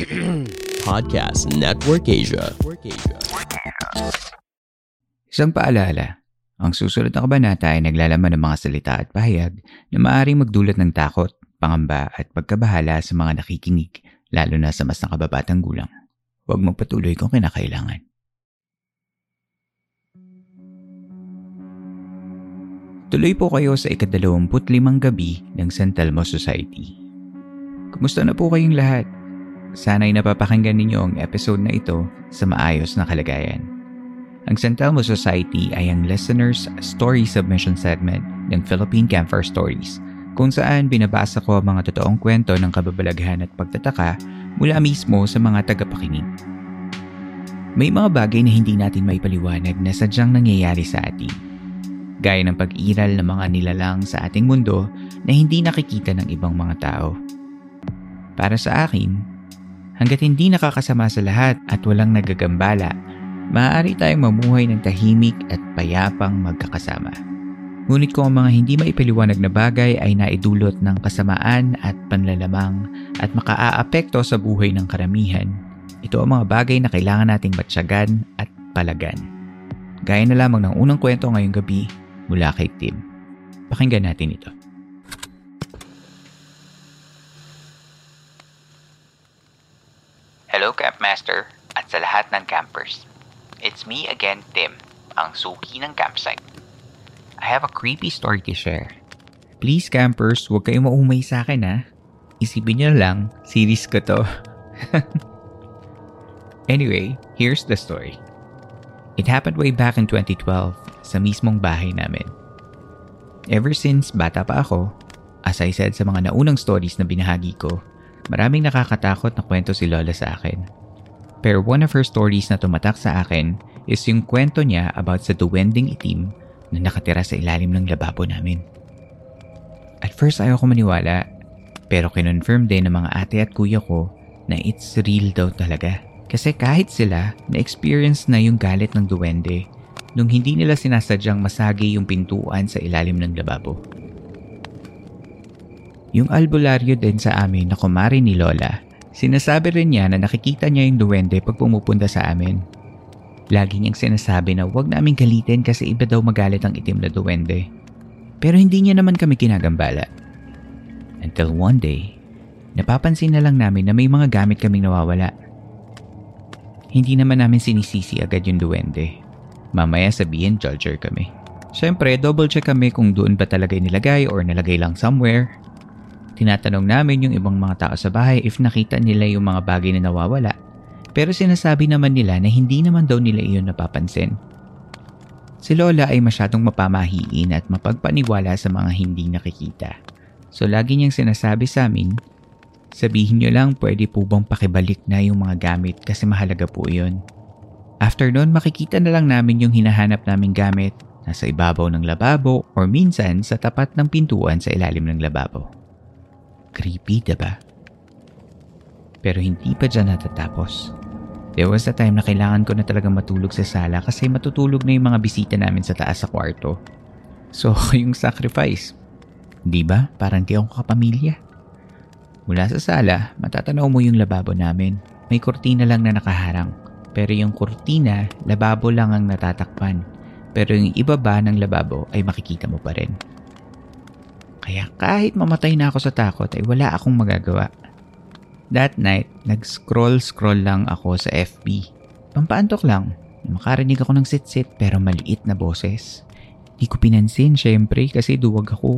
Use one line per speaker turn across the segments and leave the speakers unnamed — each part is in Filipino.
Podcast Network Asia.
Isang paalala, ang susunod na kabanata ay naglalaman ng mga salita at pahayag na maaaring magdulot ng takot, pangamba at pagkabahala sa mga nakikinig, lalo na sa mas nakababatang gulang. Huwag magpatuloy kung kinakailangan. Tuloy po kayo sa ikadalawamput limang gabi ng San Telmo Society. Kumusta na po kayong lahat? Sana'y napapakinggan ninyo ang episode na ito sa maayos na kalagayan. Ang San Telmo Society ay ang listeners' story submission segment ng Philippine Camper Stories kung saan binabasa ko ang mga totoong kwento ng kababalaghan at pagtataka mula mismo sa mga tagapakinig. May mga bagay na hindi natin maipaliwanag na sadyang nangyayari sa atin. Gaya ng pag-iral ng mga nilalang sa ating mundo na hindi nakikita ng ibang mga tao. Para sa akin, hanggat hindi nakakasama sa lahat at walang nagagambala, maaari tayong mamuhay ng tahimik at payapang magkakasama. Ngunit kung ang mga hindi maipaliwanag na bagay ay naidulot ng kasamaan at panlalamang at makaaapekto sa buhay ng karamihan, ito ang mga bagay na kailangan nating matyagan at palagan. Gaya na lamang ng unang kwento ngayong gabi mula kay Tim. Pakinggan natin ito.
Hello Campmaster at sa lahat ng campers. It's me again, Tim, ang suki ng campsite. I have a creepy story to share.
Please campers, huwag kayong maumay sa akin ha. Isipin nyo lang, series ko to. anyway, here's the story. It happened way back in 2012 sa mismong bahay namin. Ever since bata pa ako, as I said sa mga naunang stories na binahagi ko, maraming nakakatakot na kwento si Lola sa akin. Pero one of her stories na tumatak sa akin is yung kwento niya about sa duwending itim na nakatira sa ilalim ng lababo namin. At first ayaw ko maniwala, pero kinonfirm din ng mga ate at kuya ko na it's real daw talaga. Kasi kahit sila, na-experience na yung galit ng duwende nung hindi nila sinasadyang masagi yung pintuan sa ilalim ng lababo. Yung albularyo din sa amin na kumari ni Lola, sinasabi rin niya na nakikita niya yung duwende pag pumupunta sa amin. Lagi niyang sinasabi na huwag namin galitin kasi iba daw magalit ang itim na duwende. Pero hindi niya naman kami kinagambala. Until one day, napapansin na lang namin na may mga gamit kaming nawawala. Hindi naman namin sinisisi agad yung duwende. Mamaya sabihin judger kami. Siyempre, double check kami kung doon ba talaga nilagay or nalagay lang somewhere. Tinatanong namin yung ibang mga tao sa bahay if nakita nila yung mga bagay na nawawala. Pero sinasabi naman nila na hindi naman daw nila iyon napapansin. Si Lola ay masyadong mapamahiin at mapagpaniwala sa mga hindi nakikita. So lagi niyang sinasabi sa amin Sabihin nyo lang pwede po bang pakibalik na yung mga gamit kasi mahalaga po yun. After nun, makikita na lang namin yung hinahanap naming gamit nasa ibabaw ng lababo or minsan sa tapat ng pintuan sa ilalim ng lababo. Creepy, diba? Pero hindi pa dyan natatapos. There was a time na kailangan ko na talaga matulog sa sala kasi matutulog na yung mga bisita namin sa taas sa kwarto. So, yung sacrifice. Di ba? Parang di ako kapamilya. Mula sa sala, matatanaw mo yung lababo namin. May kurtina lang na nakaharang. Pero yung kurtina, lababo lang ang natatakpan. Pero yung ibaba ng lababo ay makikita mo pa rin. Kaya kahit mamatay na ako sa takot ay wala akong magagawa. That night, nag-scroll-scroll lang ako sa FB. Pampaantok lang. Makarinig ako ng sit-sit pero maliit na boses. Di ko pinansin syempre kasi duwag ako.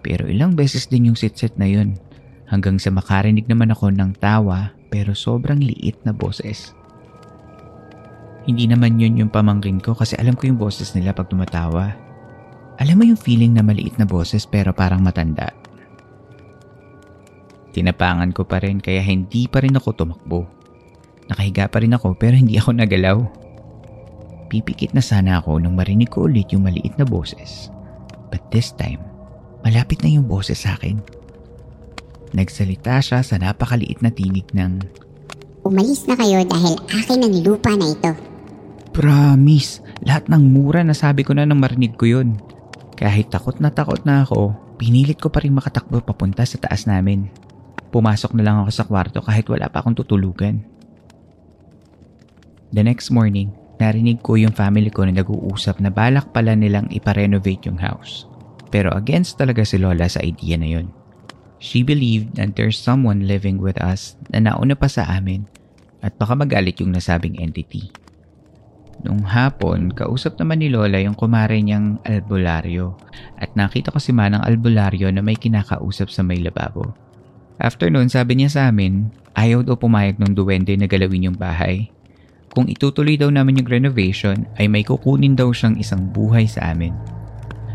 Pero ilang beses din yung sit-sit na yun. Hanggang sa makarinig naman ako ng tawa pero sobrang liit na boses. Hindi naman yun yung pamangkin ko kasi alam ko yung boses nila pag tumatawa. Alam mo yung feeling na maliit na boses pero parang matanda. Tinapangan ko pa rin kaya hindi pa rin ako tumakbo. Nakahiga pa rin ako pero hindi ako nagalaw. Pipikit na sana ako nung marinig ko ulit yung maliit na boses. But this time, malapit na yung boses sa akin. Nagsalita siya sa napakaliit na tinig ng
Umalis na kayo dahil akin ang lupa na ito.
Promise, lahat ng mura na sabi ko na nang marinig ko yun. Kahit takot na takot na ako, pinilit ko pa rin makatakbo papunta sa taas namin. Pumasok na lang ako sa kwarto kahit wala pa akong tutulugan. The next morning, narinig ko yung family ko na nag-uusap na balak pala nilang iparenovate yung house. Pero against talaga si Lola sa idea na yun. She believed that there's someone living with us na nauna pa sa amin at baka magalit yung nasabing entity. Nung hapon, kausap naman ni Lola yung kumare niyang albularyo at nakita ko si Manang albularyo na may kinakausap sa may lababo. After nun, sabi niya sa amin, ayaw daw pumayag ng duwende na galawin yung bahay. Kung itutuloy daw namin yung renovation, ay may kukunin daw siyang isang buhay sa amin.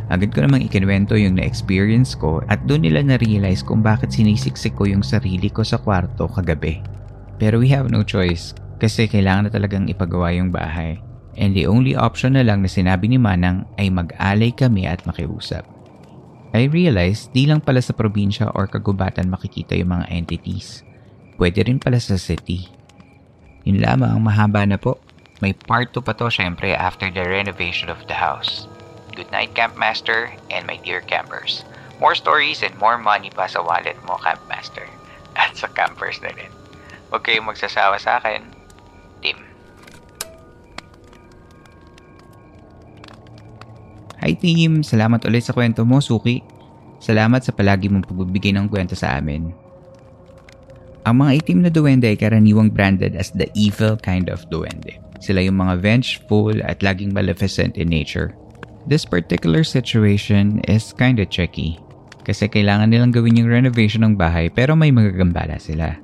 Agad ko namang ikinwento yung na-experience ko at doon nila na-realize kung bakit sinisiksik ko yung sarili ko sa kwarto kagabi. Pero we have no choice kasi kailangan na talagang ipagawa yung bahay. And the only option na lang na sinabi ni Manang ay mag-alay kami at makiusap. I realized di lang pala sa probinsya or kagubatan makikita yung mga entities. Pwede rin pala sa city. Yun lamang, mahaba na po.
May part 2 pa to syempre after the renovation of the house. Good night, Campmaster, and my dear campers. More stories and more money pa sa wallet mo, Campmaster. At sa campers na rin. Huwag kayong magsasawa sa akin. Tim.
Hi team! Salamat ulit sa kwento mo, Suki. Salamat sa palagi mong pagbibigay ng kwento sa amin. Ang mga itim na duwende ay karaniwang branded as the evil kind of duwende. Sila yung mga vengeful at laging maleficent in nature. This particular situation is kinda tricky kasi kailangan nilang gawin yung renovation ng bahay pero may magagambala sila.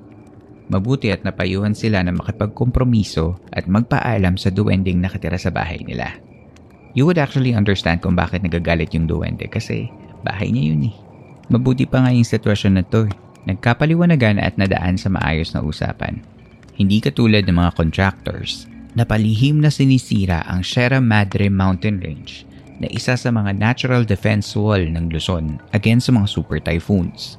Mabuti at napayuhan sila na makipagkompromiso at magpaalam sa duwending nakatira sa bahay nila you would actually understand kung bakit nagagalit yung duwende kasi bahay niya yun eh. Mabuti pa nga yung sitwasyon na to. Eh. Nagkapaliwanagan at nadaan sa maayos na usapan. Hindi katulad ng mga contractors na palihim na sinisira ang Sierra Madre Mountain Range na isa sa mga natural defense wall ng Luzon against sa mga super typhoons.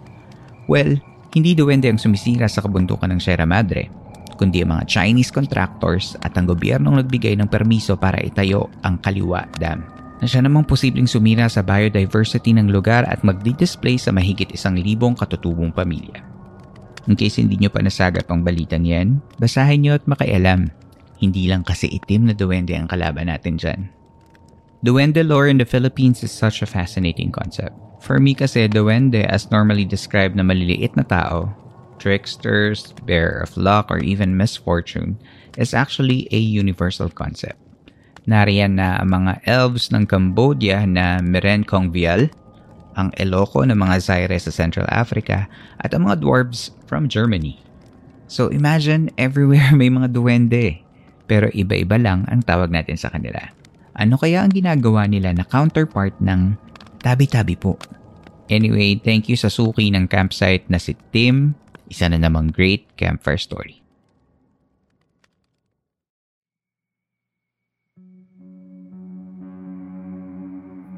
Well, hindi duwende ang sumisira sa kabundukan ng Sierra Madre kundi ang mga Chinese contractors at ang gobyernong nagbigay ng permiso para itayo ang Kaliwa Dam na siya namang posibleng sumira sa biodiversity ng lugar at magdi-display sa mahigit isang libong katutubong pamilya. In case hindi nyo pa nasagap ang balitang yan, basahin nyo at makialam. Hindi lang kasi itim na duwende ang kalaban natin dyan. Duwende lore in the Philippines is such a fascinating concept. For me kasi, duwende as normally described na maliliit na tao tricksters, bearer of luck, or even misfortune is actually a universal concept. Nariyan na ang mga elves ng Cambodia na Meren Kongvial, ang Eloko ng mga Zaire sa Central Africa, at ang mga dwarves from Germany. So imagine everywhere may mga duwende, pero iba-iba lang ang tawag natin sa kanila. Ano kaya ang ginagawa nila na counterpart ng tabi-tabi po? Anyway, thank you sa suki ng campsite na si Tim, isa na namang great campfire story.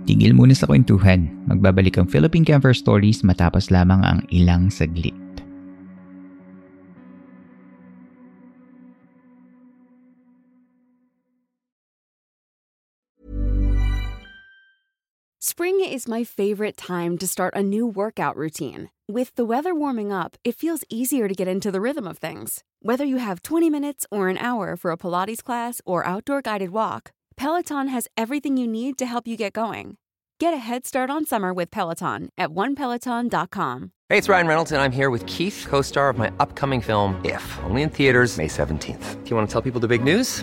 Tigil muna sa kwentuhan. Magbabalik ang Philippine Campfire Stories matapos lamang ang ilang saglit.
Spring is my favorite time to start a new workout routine. With the weather warming up, it feels easier to get into the rhythm of things. Whether you have 20 minutes or an hour for a Pilates class or outdoor guided walk, Peloton has everything you need to help you get going. Get a head start on summer with Peloton at onepeloton.com.
Hey, it's Ryan Reynolds, and I'm here with Keith, co star of my upcoming film, If, only in theaters, May 17th. Do you want to tell people the big news?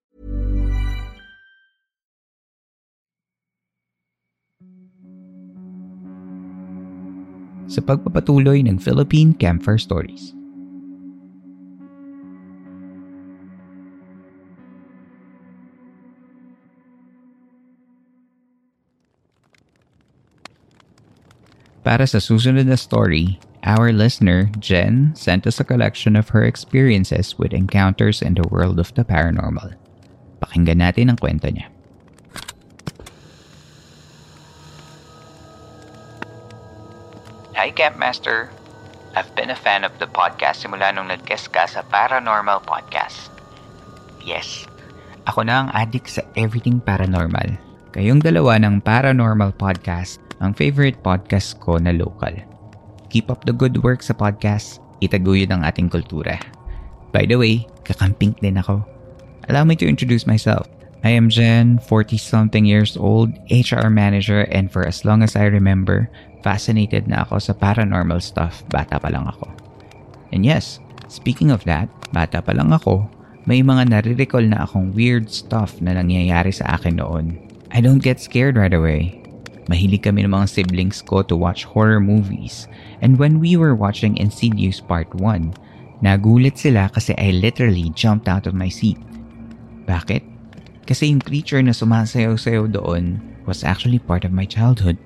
Sa pagpapatuloy ng Philippine Camper Stories. Para sa susunod na story, our listener, Jen, sent us a collection of her experiences with encounters in the world of the paranormal. Pakinggan natin ang kwento niya.
Hi. I've been a fan of the podcast simula nung nag-guest ka sa Paranormal Podcast. Yes,
Ako na ang addict sa everything paranormal. Kayong dalawa ng Paranormal Podcast, ang favorite podcast ko na local. Keep up the good work sa podcast. Itaguyod ang ating kultura. By the way, kakamping din ako. Allow me to introduce myself. I am Jen, 40-something years old, HR manager, and for as long as I remember, fascinated na ako sa paranormal stuff. Bata pa lang ako. And yes, speaking of that, bata pa lang ako, may mga nare-recall na akong weird stuff na nangyayari sa akin noon. I don't get scared right away. Mahilig kami ng mga siblings ko to watch horror movies. And when we were watching Insidious Part 1, nagulat sila kasi I literally jumped out of my seat. Bakit? Kasi yung creature na sumasayaw-sayaw doon was actually part of my childhood.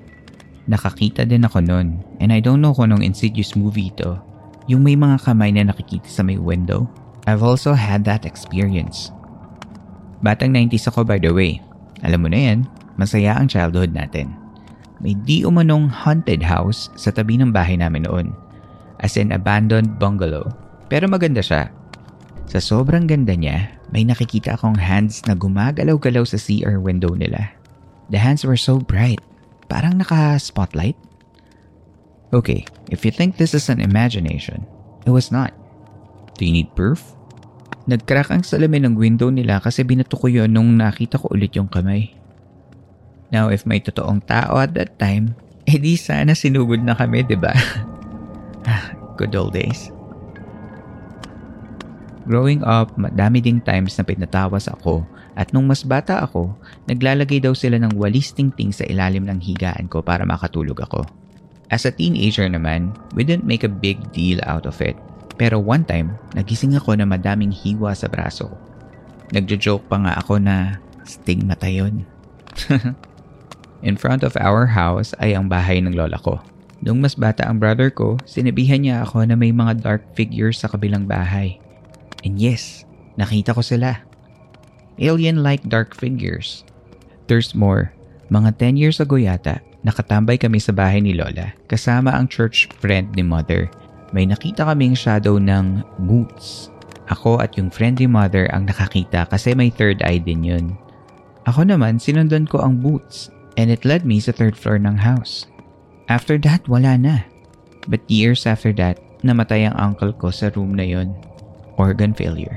Nakakita din ako noon and I don't know kung anong Insidious movie ito. Yung may mga kamay na nakikita sa may window. I've also had that experience. Batang 90s ako by the way. Alam mo na yan, masaya ang childhood natin. May di umanong haunted house sa tabi ng bahay namin noon. As in abandoned bungalow. Pero maganda siya. Sa sobrang ganda niya, may nakikita akong hands na gumagalaw-galaw sa CR window nila. The hands were so bright. Parang naka-spotlight. Okay, if you think this is an imagination, it was not. Do you need proof? Nagcrack ang salamin ng window nila kasi binato ko yun nung nakita ko ulit yung kamay. Now, if may totoong tao at that time, edi sana sinugod na kami, di ba? Good old days. Growing up, madami ding times na pinatawas ako at nung mas bata ako, naglalagay daw sila ng walis tingting sa ilalim ng higaan ko para makatulog ako. As a teenager naman, we didn't make a big deal out of it. Pero one time, nagising ako na madaming hiwa sa braso. Nagjo-joke pa nga ako na stigmata yun. In front of our house ay ang bahay ng lola ko. Nung mas bata ang brother ko, sinabihan niya ako na may mga dark figures sa kabilang bahay. And yes, nakita ko sila. Alien-like dark figures. There's more. Mga 10 years ago yata, nakatambay kami sa bahay ni Lola kasama ang church friend ni Mother. May nakita kaming shadow ng boots. Ako at yung friend ni Mother ang nakakita kasi may third eye din yun. Ako naman, sinundan ko ang boots and it led me sa third floor ng house. After that, wala na. But years after that, namatay ang uncle ko sa room na yun. Organ failure.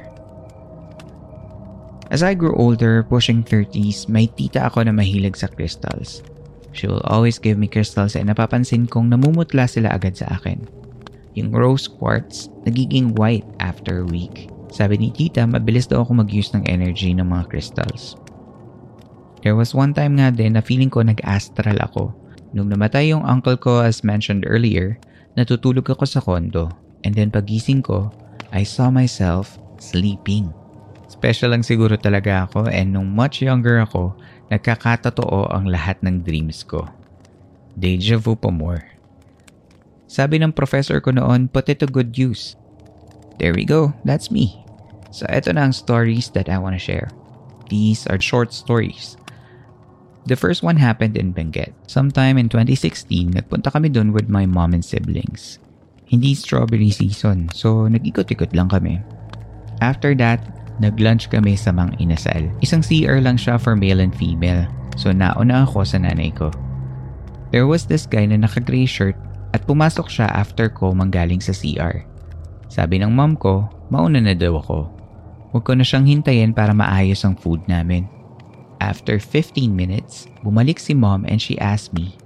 As I grew older, pushing 30s, may tita ako na mahilig sa crystals. She will always give me crystals and napapansin kong namumutla sila agad sa akin. Yung rose quartz, nagiging white after a week. Sabi ni tita, mabilis daw ako mag-use ng energy ng mga crystals. There was one time nga din na feeling ko nag-astral ako. Nung namatay yung uncle ko as mentioned earlier, natutulog ako sa kondo. And then pagising ko, I saw myself sleeping. Special lang siguro talaga ako and nung much younger ako, nagkakatotoo ang lahat ng dreams ko. Deja vu pa more. Sabi ng professor ko noon, put it to good use. There we go, that's me. So eto na ang stories that I want to share. These are short stories. The first one happened in Benguet. Sometime in 2016, nagpunta kami doon with my mom and siblings. Hindi strawberry season, so nag-ikot-ikot lang kami. After that, nag-lunch kami sa Mang Inasal. Isang CR lang siya for male and female, so nauna ako sa nanay ko. There was this guy na naka-gray shirt at pumasok siya after ko manggaling sa CR. Sabi ng mom ko, mauna na daw ako. Huwag ko na siyang hintayin para maayos ang food namin. After 15 minutes, bumalik si mom and she asked me,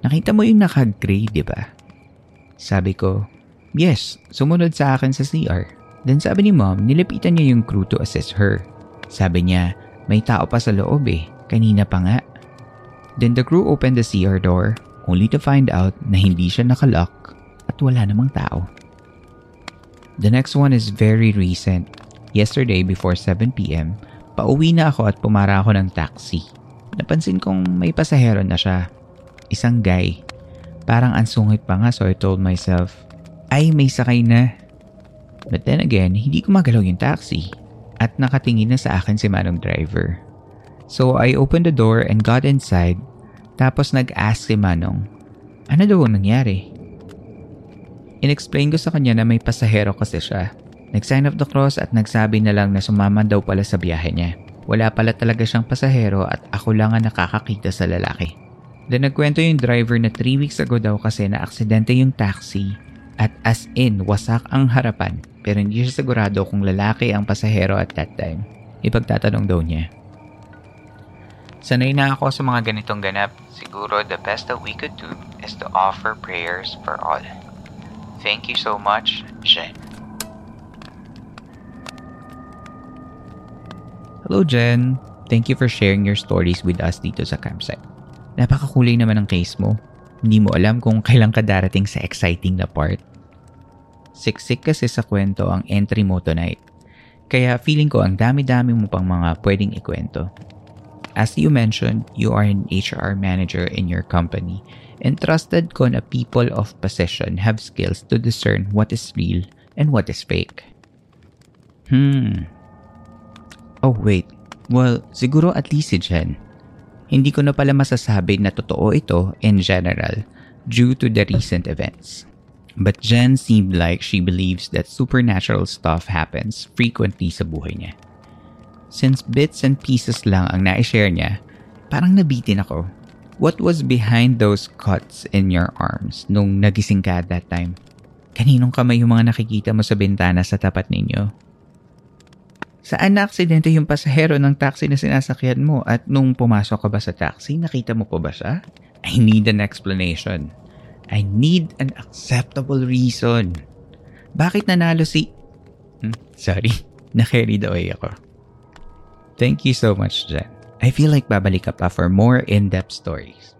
Nakita mo yung naka-gray, di ba? Sabi ko, Yes, sumunod sa akin sa CR. Then sabi ni mom, nilapitan niya yung crew to assist her. Sabi niya, may tao pa sa loob eh, kanina pa nga. Then the crew opened the CR door only to find out na hindi siya nakalock at wala namang tao. The next one is very recent. Yesterday before 7pm, pauwi na ako at pumara ako ng taxi. Napansin kong may pasahero na siya. Isang guy. Parang ansungit pa nga so I told myself, ay may sakay na. But then again, hindi ko magalaw yung taxi at nakatingin na sa akin si manong driver. So I opened the door and got inside tapos nag-ask si Manong, ano daw ang nangyari? Inexplain ko sa kanya na may pasahero kasi siya. Nag-sign of the cross at nagsabi na lang na sumama daw pala sa biyahe niya. Wala pala talaga siyang pasahero at ako lang ang nakakakita sa lalaki. Then nagkwento yung driver na 3 weeks ago daw kasi na aksidente yung taxi at as in wasak ang harapan pero hindi siya sigurado kung lalaki ang pasahero at that time. Ipagtatanong daw niya.
Sanay na ako sa mga ganitong ganap. Siguro the best that we could do is to offer prayers for all. Thank you so much, Jen.
Hello Jen, thank you for sharing your stories with us dito sa campsite. Napakakulay naman ang case mo. Hindi mo alam kung kailan ka darating sa exciting na part. Siksik kasi sa kwento ang entry mo tonight. Kaya feeling ko ang dami-dami mo pang mga pwedeng ikwento. As you mentioned, you are an HR manager in your company and trusted ko na people of possession have skills to discern what is real and what is fake. Hmm. Oh wait, well siguro at least si Jen. Hindi ko na pala masasabi na totoo ito in general due to the recent events. But Jen seemed like she believes that supernatural stuff happens frequently sa buhay niya. Since bits and pieces lang ang na-share niya, parang nabitin ako. What was behind those cuts in your arms nung nagising ka at that time? Kaninong kamay yung mga nakikita mo sa bintana sa tapat ninyo? Saan na-aksidente yung pasahero ng taxi na sinasakyan mo at nung pumasok ka ba sa taxi, nakita mo pa ba siya? I need an explanation. I need an acceptable reason. Bakit nanalo si... Hmm, sorry, na-carried away ako. Thank you so much, Jen. I feel like babalik ka pa for more in-depth stories.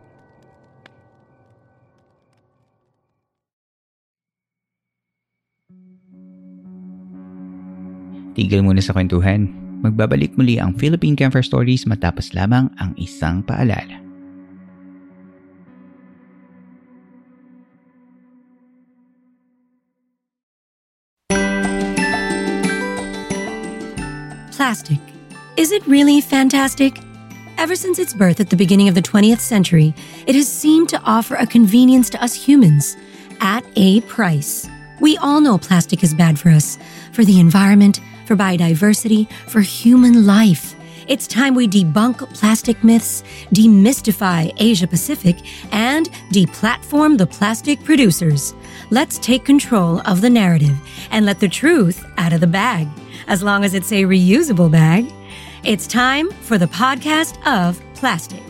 Tigil muna sa kwentuhan. Magbabalik muli ang Philippine Camper Stories matapos lamang ang isang paalala.
Plastic Is it really fantastic? Ever since its birth at the beginning of the 20th century, it has seemed to offer a convenience to us humans at a price. We all know plastic is bad for us, for the environment, for biodiversity, for human life. It's time we debunk plastic myths, demystify Asia Pacific, and deplatform the plastic producers. Let's take control of the narrative and let the truth out of the bag. As long as it's a reusable bag, it's time for the podcast of plastic.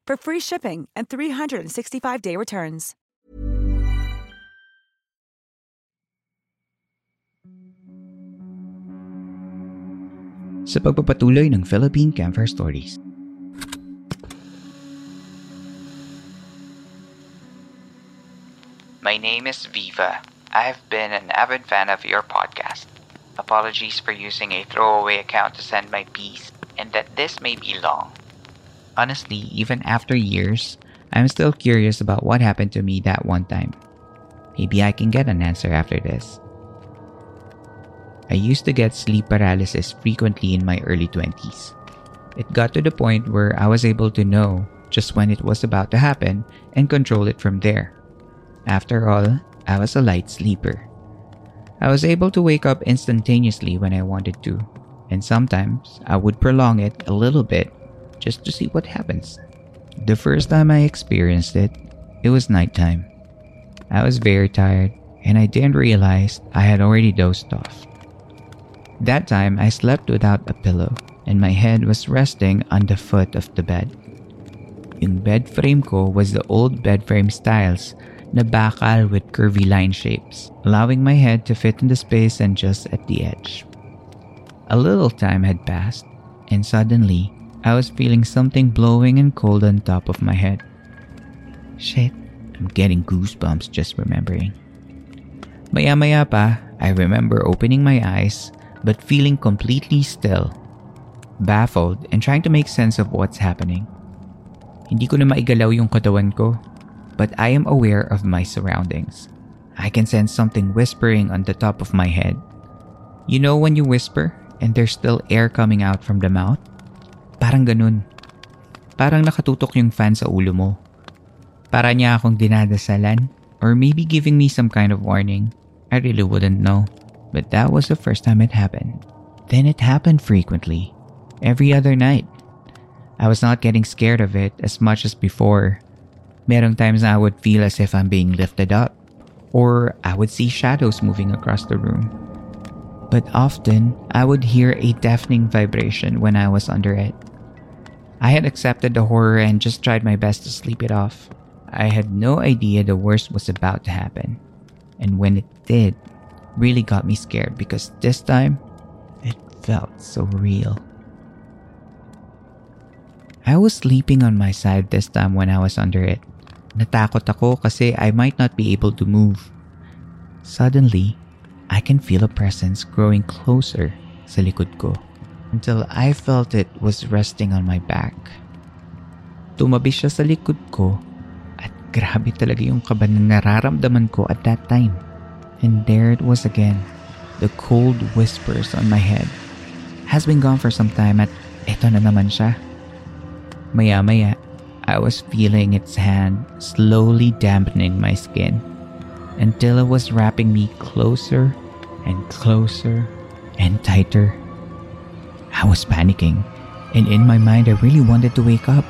for free shipping and 365-day returns.
Sa pagpapatuloy ng Philippine Camper Stories.
My name is Viva. I have been an avid fan of your podcast. Apologies for using a throwaway account to send my piece, and that this may be long.
Honestly, even after years, I'm still curious about what happened to me that one time. Maybe I can get an answer after this. I used to get sleep paralysis frequently in my early 20s. It got to the point where I was able to know just when it was about to happen and control it from there. After all, I was a light sleeper. I was able to wake up instantaneously when I wanted to, and sometimes I would prolong it a little bit just to see what happens. The first time I experienced it, it was nighttime. I was very tired and I didn't realize I had already dozed off. That time I slept without a pillow and my head was resting on the foot of the bed. Yung bed frame ko was the old bed frame styles na bakal with curvy line shapes, allowing my head to fit in the space and just at the edge. A little time had passed, and suddenly, I was feeling something blowing and cold on top of my head. Shit, I'm getting goosebumps just remembering. Maya maya pa, I remember opening my eyes but feeling completely still, baffled and trying to make sense of what's happening. Hindi ko na maigalaw yung katawan ko, but I am aware of my surroundings. I can sense something whispering on the top of my head. You know when you whisper and there's still air coming out from the mouth? Parang ganun. Parang nakatutok yung fan sa ulo mo. Para niya akong dinadasalan or maybe giving me some kind of warning. I really wouldn't know. But that was the first time it happened. Then it happened frequently. Every other night. I was not getting scared of it as much as before. Merong times I would feel as if I'm being lifted up. Or I would see shadows moving across the room. But often, I would hear a deafening vibration when I was under it. I had accepted the horror and just tried my best to sleep it off. I had no idea the worst was about to happen. And when it did, really got me scared because this time, it felt so real. I was sleeping on my side this time when I was under it. Natakot ako kasi I might not be able to move. Suddenly, I can feel a presence growing closer sa likod ko until I felt it was resting on my back. Tumabi siya sa likod ko at grabe talaga yung kaba na nararamdaman ko at that time. And there it was again, the cold whispers on my head. Has been gone for some time at eto na naman siya. Maya-maya, I was feeling its hand slowly dampening my skin until it was wrapping me closer and closer and tighter. I was panicking, and in my mind, I really wanted to wake up.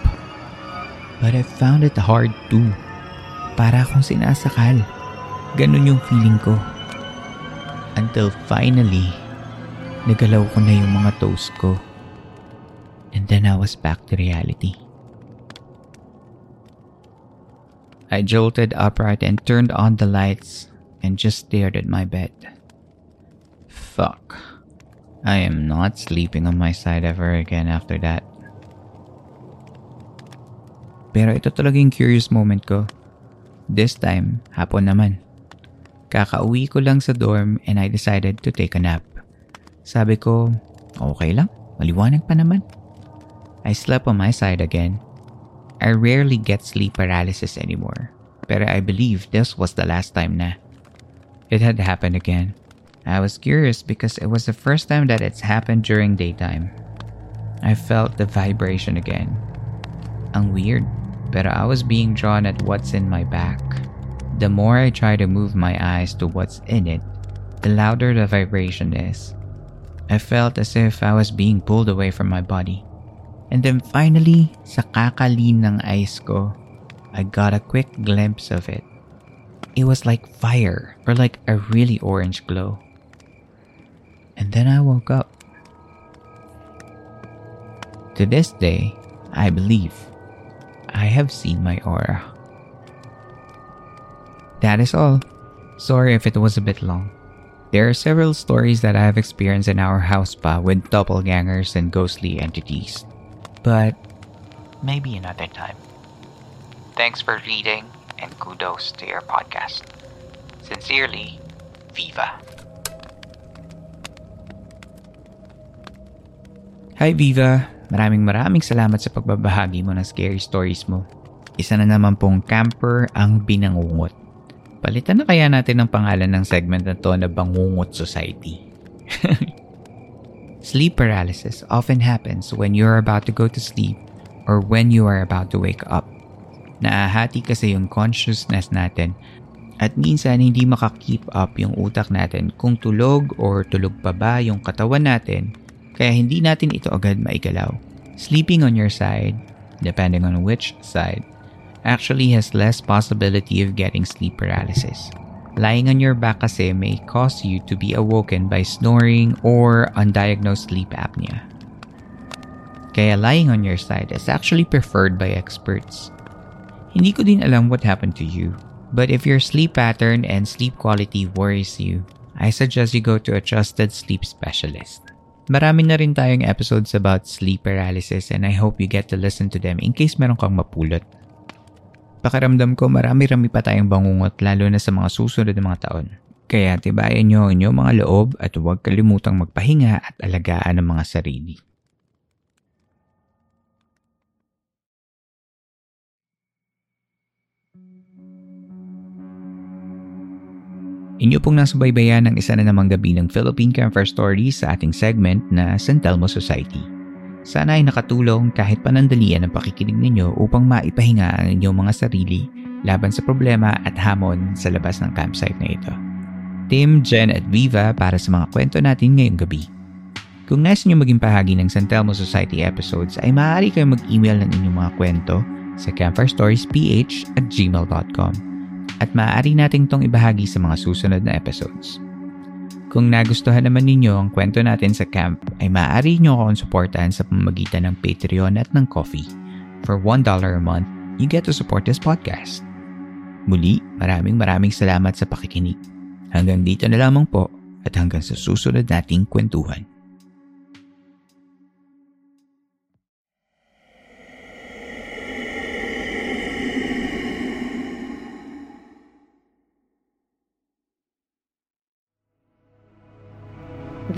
But I found it hard to. Para akong sinasakal. Ganun yung feeling ko. Until finally, nagalaw ko na yung mga toes ko. And then I was back to reality. I jolted upright and turned on the lights and just stared at my bed. Fuck. I am not sleeping on my side ever again after that. Pero ito talaga yung curious moment ko. This time, hapon naman. Kakauwi ko lang sa dorm and I decided to take a nap. Sabi ko, okay lang, maliwanag pa naman. I slept on my side again. I rarely get sleep paralysis anymore, pero I believe this was the last time na. It had happened again. I was curious because it was the first time that it's happened during daytime. I felt the vibration again. Ang weird, pero I was being drawn at what's in my back. The more I try to move my eyes to what's in it, the louder the vibration is. I felt as if I was being pulled away from my body. And then finally, sa kakalin ng eyes ko, I got a quick glimpse of it. It was like fire or like a really orange glow. And then I woke up. To this day, I believe I have seen my aura. That is all. Sorry if it was a bit long. There are several stories that I have experienced in our house spa with doppelgangers and ghostly entities. But
maybe another time. Thanks for reading and kudos to your podcast. Sincerely, Viva.
Hi Viva! Maraming maraming salamat sa pagbabahagi mo ng scary stories mo. Isa na naman pong camper ang binangungot. Palitan na kaya natin ang pangalan ng segment na to na Bangungot Society. sleep paralysis often happens when you're about to go to sleep or when you are about to wake up. Naahati kasi yung consciousness natin at minsan hindi makakeep up yung utak natin kung tulog or tulog pa ba yung katawan natin kaya hindi natin ito agad maigalaw. Sleeping on your side, depending on which side, actually has less possibility of getting sleep paralysis. Lying on your back kasi may cause you to be awoken by snoring or undiagnosed sleep apnea. Kaya lying on your side is actually preferred by experts. Hindi ko din alam what happened to you, but if your sleep pattern and sleep quality worries you, I suggest you go to a trusted sleep specialist. Marami na rin tayong episodes about sleep paralysis and I hope you get to listen to them in case meron kang mapulot. Pakiramdam ko marami-rami pa tayong bangungot lalo na sa mga susunod na mga taon. Kaya tibayan nyo ang inyong mga loob at huwag kalimutang magpahinga at alagaan ang mga sarili. Inyo pong nasubaybayan ng isa na namang gabi ng Philippine Camper Stories sa ating segment na San Telmo Society. Sana ay nakatulong kahit panandalian ang pakikinig ninyo upang maipahinga ang inyong mga sarili laban sa problema at hamon sa labas ng campsite na ito. Tim, Jen at Viva para sa mga kwento natin ngayong gabi. Kung nais niyo maging bahagi ng San Telmo Society episodes ay maaari kayong mag-email ng inyong mga kwento sa campfirestoriesph at gmail.com at maaari nating tong ibahagi sa mga susunod na episodes. Kung nagustuhan naman ninyo ang kwento natin sa camp, ay maaari nyo akong suportahan sa pamamagitan ng Patreon at ng Coffee. For $1 a month, you get to support this podcast. Muli, maraming maraming salamat sa pakikinig. Hanggang dito na lamang po at hanggang sa susunod nating kwentuhan.